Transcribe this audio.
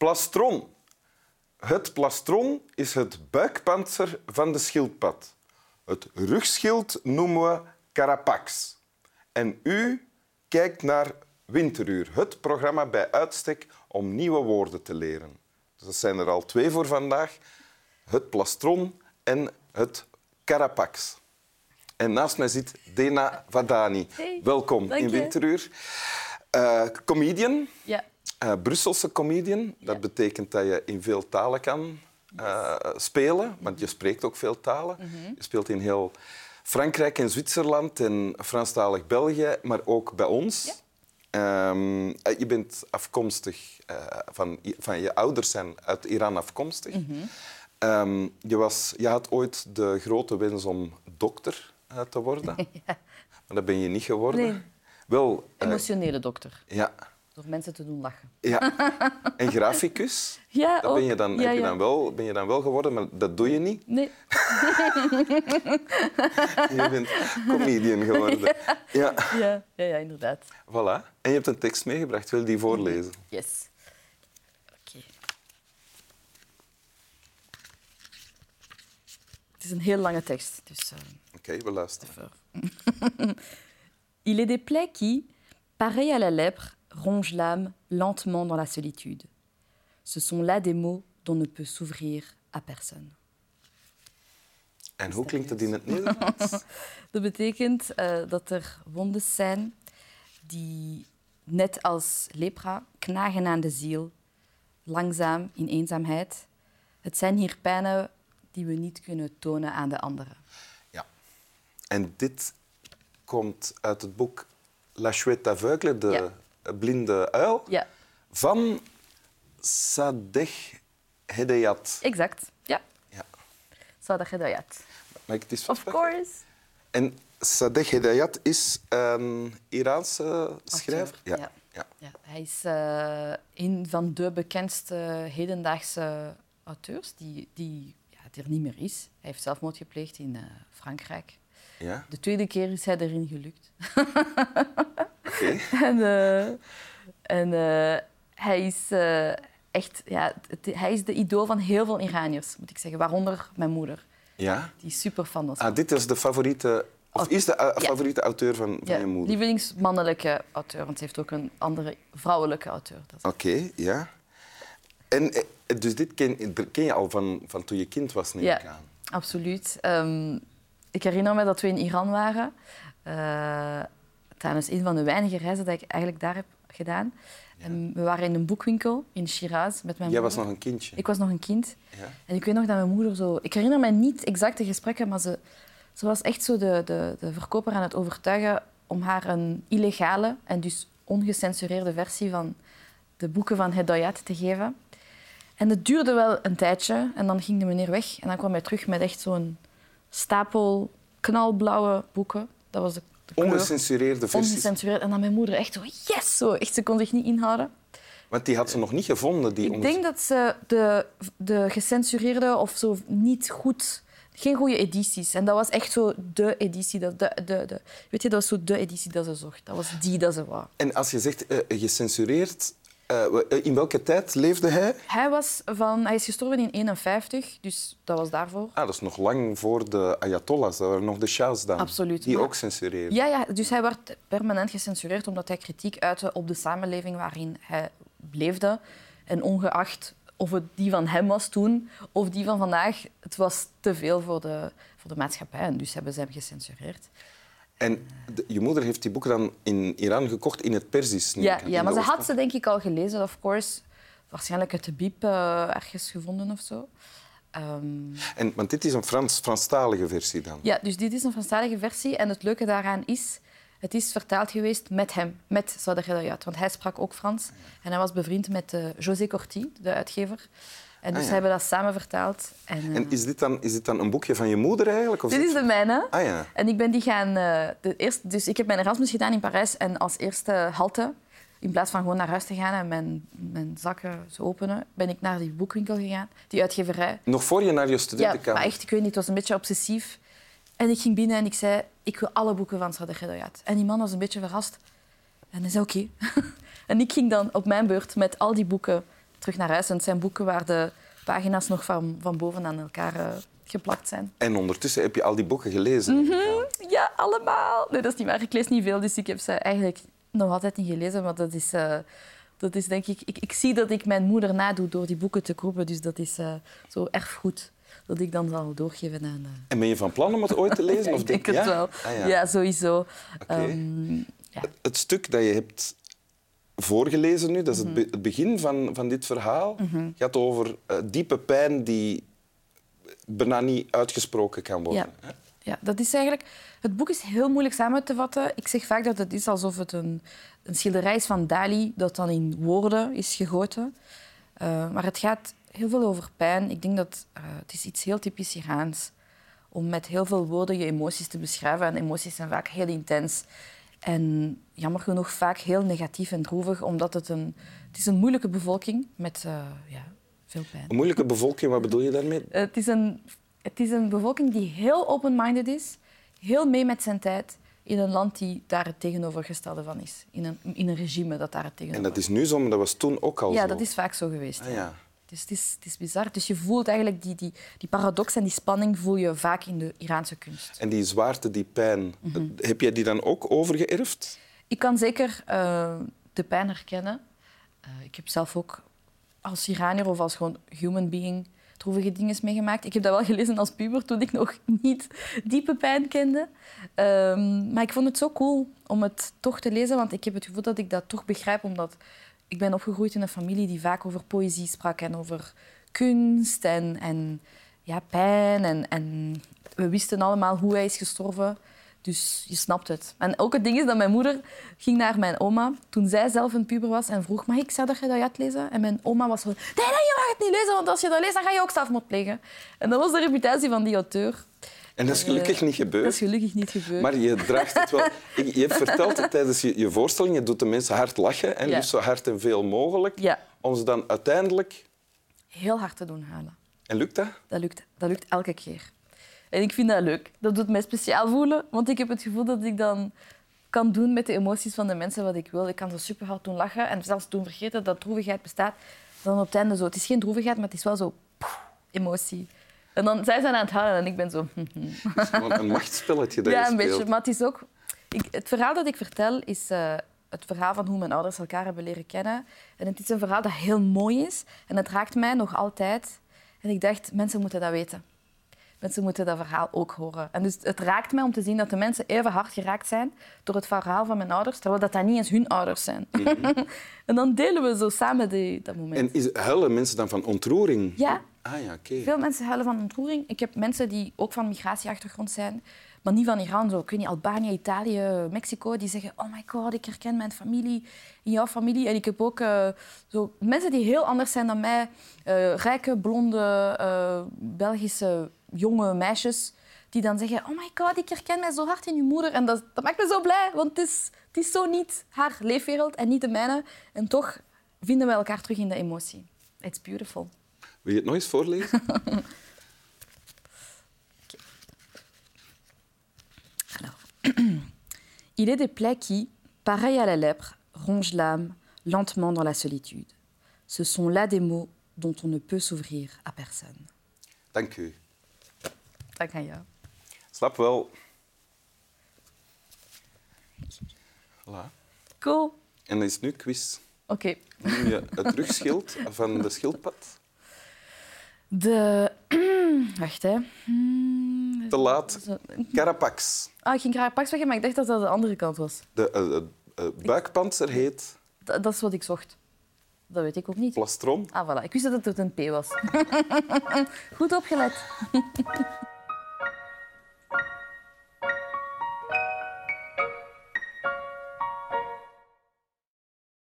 Plastron. Het plastron is het buikpanzer van de schildpad. Het rugschild noemen we carapax. En u kijkt naar Winteruur, het programma bij uitstek om nieuwe woorden te leren. Dus dat zijn er al twee voor vandaag. Het plastron en het carapax. En naast mij zit Dena Vadani. Hey, Welkom dank in. Winteruur. Eh, comedian, Ja. Eh, Brusselse comedian. Dat betekent dat je in veel talen kan eh, spelen, want je spreekt ook veel talen. Je speelt in heel Frankrijk en Zwitserland en Franstalig België, maar ook bij ons. Ehm, eh, je bent afkomstig van, van je ouders zijn uit Iran afkomstig. Ehm, je, was, je had ooit de grote wens om dokter te worden, maar dat ben je niet geworden. Nee. Wel, Emotionele dokter. ja, Door mensen te doen lachen. ja. En graficus, Ja, dat ben je, dan, Ja, heb je dan wel, ben je dan wel geworden, maar dat doe je niet. Nee. Je bent comedian geworden. Ja, Ja, ja, inderdaad. voilà. En je hebt een tekst meegebracht. Wil je die voorlezen? Yes. Oké. Het is een heel lange tekst, dus... eh, Oké, we luisteren. Il est des plaies qui, pareils à la lèpre, rongent l'âme lentement dans la solitude. Ce sont là des mots dont ne peut s'ouvrir à personne. En hoe klinkt het in het Nederlands? Dat betekent eh, dat er wondes zijn die, net als lepra, knagen aan de ziel, langzaam in eenzaamheid. Het zijn hier pijnen die we niet kunnen tonen aan de anderen. Ja. En dit komt uit het boek La Chouette aveugle, de Ja. Blinde uil, Ja, van Sadegh Hedayat. exact. Ja, Ja. Sadah Hedayat. Mag ik het eens Of course. En Sadegh Hedayat is een Iraanse schrijver. Ja. Ja. ja. Ja, hij is eh, een van de bekendste hedendaagse auteurs die, die het er niet meer is. Hij heeft zelfmoord gepleegd in eh, Frankrijk. Ja, De tweede keer is hij erin gelukt. oké. en eh, en eh, hij is eh, echt... Ja, het- hij is de idool van heel veel Iraniërs, moet ik zeggen. Waaronder mijn moeder. Ja. Die is super fan van Ah, dit is de favoriete... Of is de favoriete auteur van, van ja, je moeder? lievelingsmannelijke auteur. Want ze heeft ook een andere vrouwelijke auteur. Oké, ja. En dus dit ken, ken je al van, van toen je kind was, neem Ja. ik aan. Absoluut. Ehm, ik herinner me dat we in Iran waren. Tijdens een van de weinige reizen die ik eigenlijk daar heb gedaan. En we waren in een boekwinkel in Shiraz met mijn Jij moeder. was nog een kindje. Ik was nog een kind. Ja. En ik weet nog dat mijn moeder zo... Ik herinner me niet exact de gesprekken, maar ze, ze was echt zo de, de, de verkoper aan het overtuigen om haar een illegale en dus ongecensureerde versie van de boeken van Hedayat te geven. En het duurde wel een tijdje en dan ging de meneer weg en dan kwam hij terug met echt zo'n stapel knalblauwe boeken. Dat was de. Ongecensureerde versies. Ongecensureerd. En dan mijn moeder echt zo, yes! Zo. Echt, ze kon zich niet inhouden. Want die had ze nog niet gevonden. Die Ik denk dat ze de, de gecensureerde of zo niet goed... Geen goede edities. En dat was echt zo de editie. Dat, de, de, de, weet je, dat was zo de editie dat ze zocht. Dat was die dat ze wou. En als je zegt eh, gecensureerd, eh, in welke tijd leefde hij? Hij, was van, hij is gestorven in 51, dus dat was daarvoor. Ah, dat is nog lang voor de Ayatollahs. Dat waren nog de shahs dan. Absoluut, Die maar- ook censureerden. Ja, ja, dus hij werd permanent gecensureerd omdat hij kritiek uitte op de samenleving waarin hij leefde. En ongeacht of het die van hem was toen of die van vandaag, het was te veel voor de, voor de maatschappij. En dus hebben ze hem gecensureerd. En de- je moeder heeft die boeken dan in Iran gekocht in het Perzisch. Ja, ik ja maar ze had ze denk ik al gelezen, of course. Waarschijnlijk uit de Bib eh, ergens gevonden of zo. Ehm, En, want dit is een Frans, Franstalige versie dan. Ja, dus dit is een Franstalige versie. En het leuke daaraan is, het is vertaald geweest met hem, met Sader. Want hij sprak ook Frans. En hij was bevriend met eh, José Corti, de uitgever. En dus Ah, ja. ze hebben dat samen vertaald. En, eh, En is dit, dan, is dit dan een boekje van je moeder eigenlijk? Of dit is de mijne. Ah ja. En ik ben die gaan... eh, de eerste, dus ik heb mijn Erasmus gedaan in Parijs. En als eerste halte, in plaats van gewoon naar huis te gaan en mijn, mijn zakken te openen, ben ik naar die boekwinkel gegaan, die uitgeverij. Nog voor je naar je Ja, studentenkamer... maar echt, ik weet niet, het was een beetje obsessief. En ik ging binnen en ik zei, ik wil alle boeken van Hedayat. En die man was een beetje verrast. En hij zei, oké. en ik ging dan op mijn beurt met al die boeken terug naar huis. En het zijn boeken waar de pagina's nog van, van boven aan elkaar uh, geplakt zijn. En ondertussen heb je al die boeken gelezen? Mm -hmm. Ja, allemaal. Nee, dat is niet waar. Ik lees niet veel, dus ik heb ze eigenlijk nog altijd niet gelezen. Maar dat is, uh, dat is denk ik, ik... Ik zie dat ik mijn moeder nadoe door die boeken te kopen. Dus dat is uh, zo erfgoed dat ik dan zal doorgeven aan... En ben je van plan om het ooit te lezen? of ik denk het ja? wel. Ah, ja. ja. sowieso. Okay. Um, ja. Het stuk dat je hebt voorgelezen nu, dat is het, begin van, van dit verhaal, mm -hmm. gaat over uh, diepe pijn die bijna niet uitgesproken kan worden. Ja. ja, dat is eigenlijk... Het boek is heel moeilijk samen te vatten. Ik zeg vaak dat het is alsof het een, een schilderij is van Dali dat dan in woorden is gegoten. Uh, maar het gaat heel veel over pijn. Ik denk dat uh, het is iets heel typisch Iraans om met heel veel woorden je emoties te beschrijven. En emoties zijn vaak heel intens. En jammer genoeg vaak heel negatief en droevig, omdat het een, het is een moeilijke bevolking met uh, ja, veel pijn. Een moeilijke bevolking, wat bedoel je daarmee? het, is een, het is een bevolking die heel open-minded is, heel mee met zijn tijd, in een land die daar het tegenovergestelde van is. In een, in een regime dat daar het tegenover En dat is nu zo, maar dat was toen ook al ja, zo? Ja, dat is vaak zo geweest. Ah, ja. Dus het is, het is bizar. Dus je voelt eigenlijk die, die, die paradox en die spanning voel je vaak in de Iraanse kunst. En die zwaarte, die pijn, mhm. heb jij die dan ook overgeërfd? Ik kan zeker uh, de pijn herkennen. Uh, ik heb zelf ook als Iranier of als gewoon human being droevige dingen meegemaakt. Ik heb dat wel gelezen als puber toen ik nog niet diepe pijn kende. Um, maar ik vond het zo cool om het toch te lezen, want ik heb het gevoel dat ik dat toch begrijp, omdat ik ben opgegroeid in een familie die vaak over poëzie sprak en over kunst en, en ja, pijn. En, en we wisten allemaal hoe hij is gestorven. Dus je snapt het. En ook het ding is dat mijn moeder ging naar mijn oma toen zij zelf een puber was en vroeg, mag ik zou dat je dat gaat lezen? En mijn oma was van, nee, nee, je mag het niet lezen, want als je dat leest, dan ga je ook zelfmoord plegen. En dat was de reputatie van die auteur. En dat is gelukkig niet gebeurd. Dat is gelukkig niet gebeurd. Maar je draagt het wel... Je hebt verteld het tijdens je, je voorstelling, je doet de mensen hard lachen en liefst zo hard en veel mogelijk. Ja. Om ze dan uiteindelijk... Heel hard te doen halen. En lukt dat? Dat lukt, dat lukt elke keer. En ik vind dat leuk. Dat doet mij speciaal voelen, want ik heb het gevoel dat ik dan kan doen met de emoties van de mensen wat ik wil. Ik kan zo super hard doen lachen en zelfs doen vergeten dat droevigheid bestaat. Dan op het einde zo. Het is geen droevigheid, maar het is wel zo emotie. En dan zij zijn aan het huilen en ik ben zo... een machtsspelletje dat Ja, een beetje. Maar het is ook... Ik, het verhaal dat ik vertel is uh, het verhaal van hoe mijn ouders elkaar hebben leren kennen. En het is een verhaal dat heel mooi is. En het raakt mij nog altijd. En ik dacht, mensen moeten dat weten. Mensen moeten dat verhaal ook horen. En dus het raakt mij om te zien dat de mensen even hard geraakt zijn door het verhaal van mijn ouders, terwijl dat, dat niet eens hun ouders zijn. Mm -hmm. en dan delen we zo samen die, dat moment. En is, huilen mensen dan van ontroering? Ja. Ah, okay. Veel mensen huilen van ontroering. Ik heb mensen die ook van migratieachtergrond zijn, maar niet van Iran. Zo, ik weet niet, Albanië, Italië, Mexico, die zeggen oh my god, ik herken mijn familie in jouw familie. En ik heb ook uh, zo, mensen die heel anders zijn dan mij. Uh, rijke, blonde, uh, Belgische jonge meisjes die dan zeggen oh my god, ik herken mij zo hard in je moeder. En dat, dat maakt me zo blij, want het is, het is zo niet haar leefwereld en niet de mijne. En toch vinden we elkaar terug in de emotie. It's beautiful. Wil je het nog eens voorlezen? Il est des plaies qui, pareils à la lèpre, rongent l'âme lentement dans la solitude. Ce sont là des mots dont on ne peut s'ouvrir à personne. Dank u. Dank aan jou. Snap wel. Voilà. Cool. En dan is nu quiz. Oké. Okay. Noem je het rugschild van de schildpad? De... Wacht, hè. Te laat. Carapax. Ah, ik ging Carapax zeggen, maar ik dacht dat dat de andere kant was. De uh, uh, buikpanzer heet... Dat, dat is wat ik zocht. Dat weet ik ook niet. Plastron. Ah, voilà. Ik wist dat het een P was. Goed opgelet.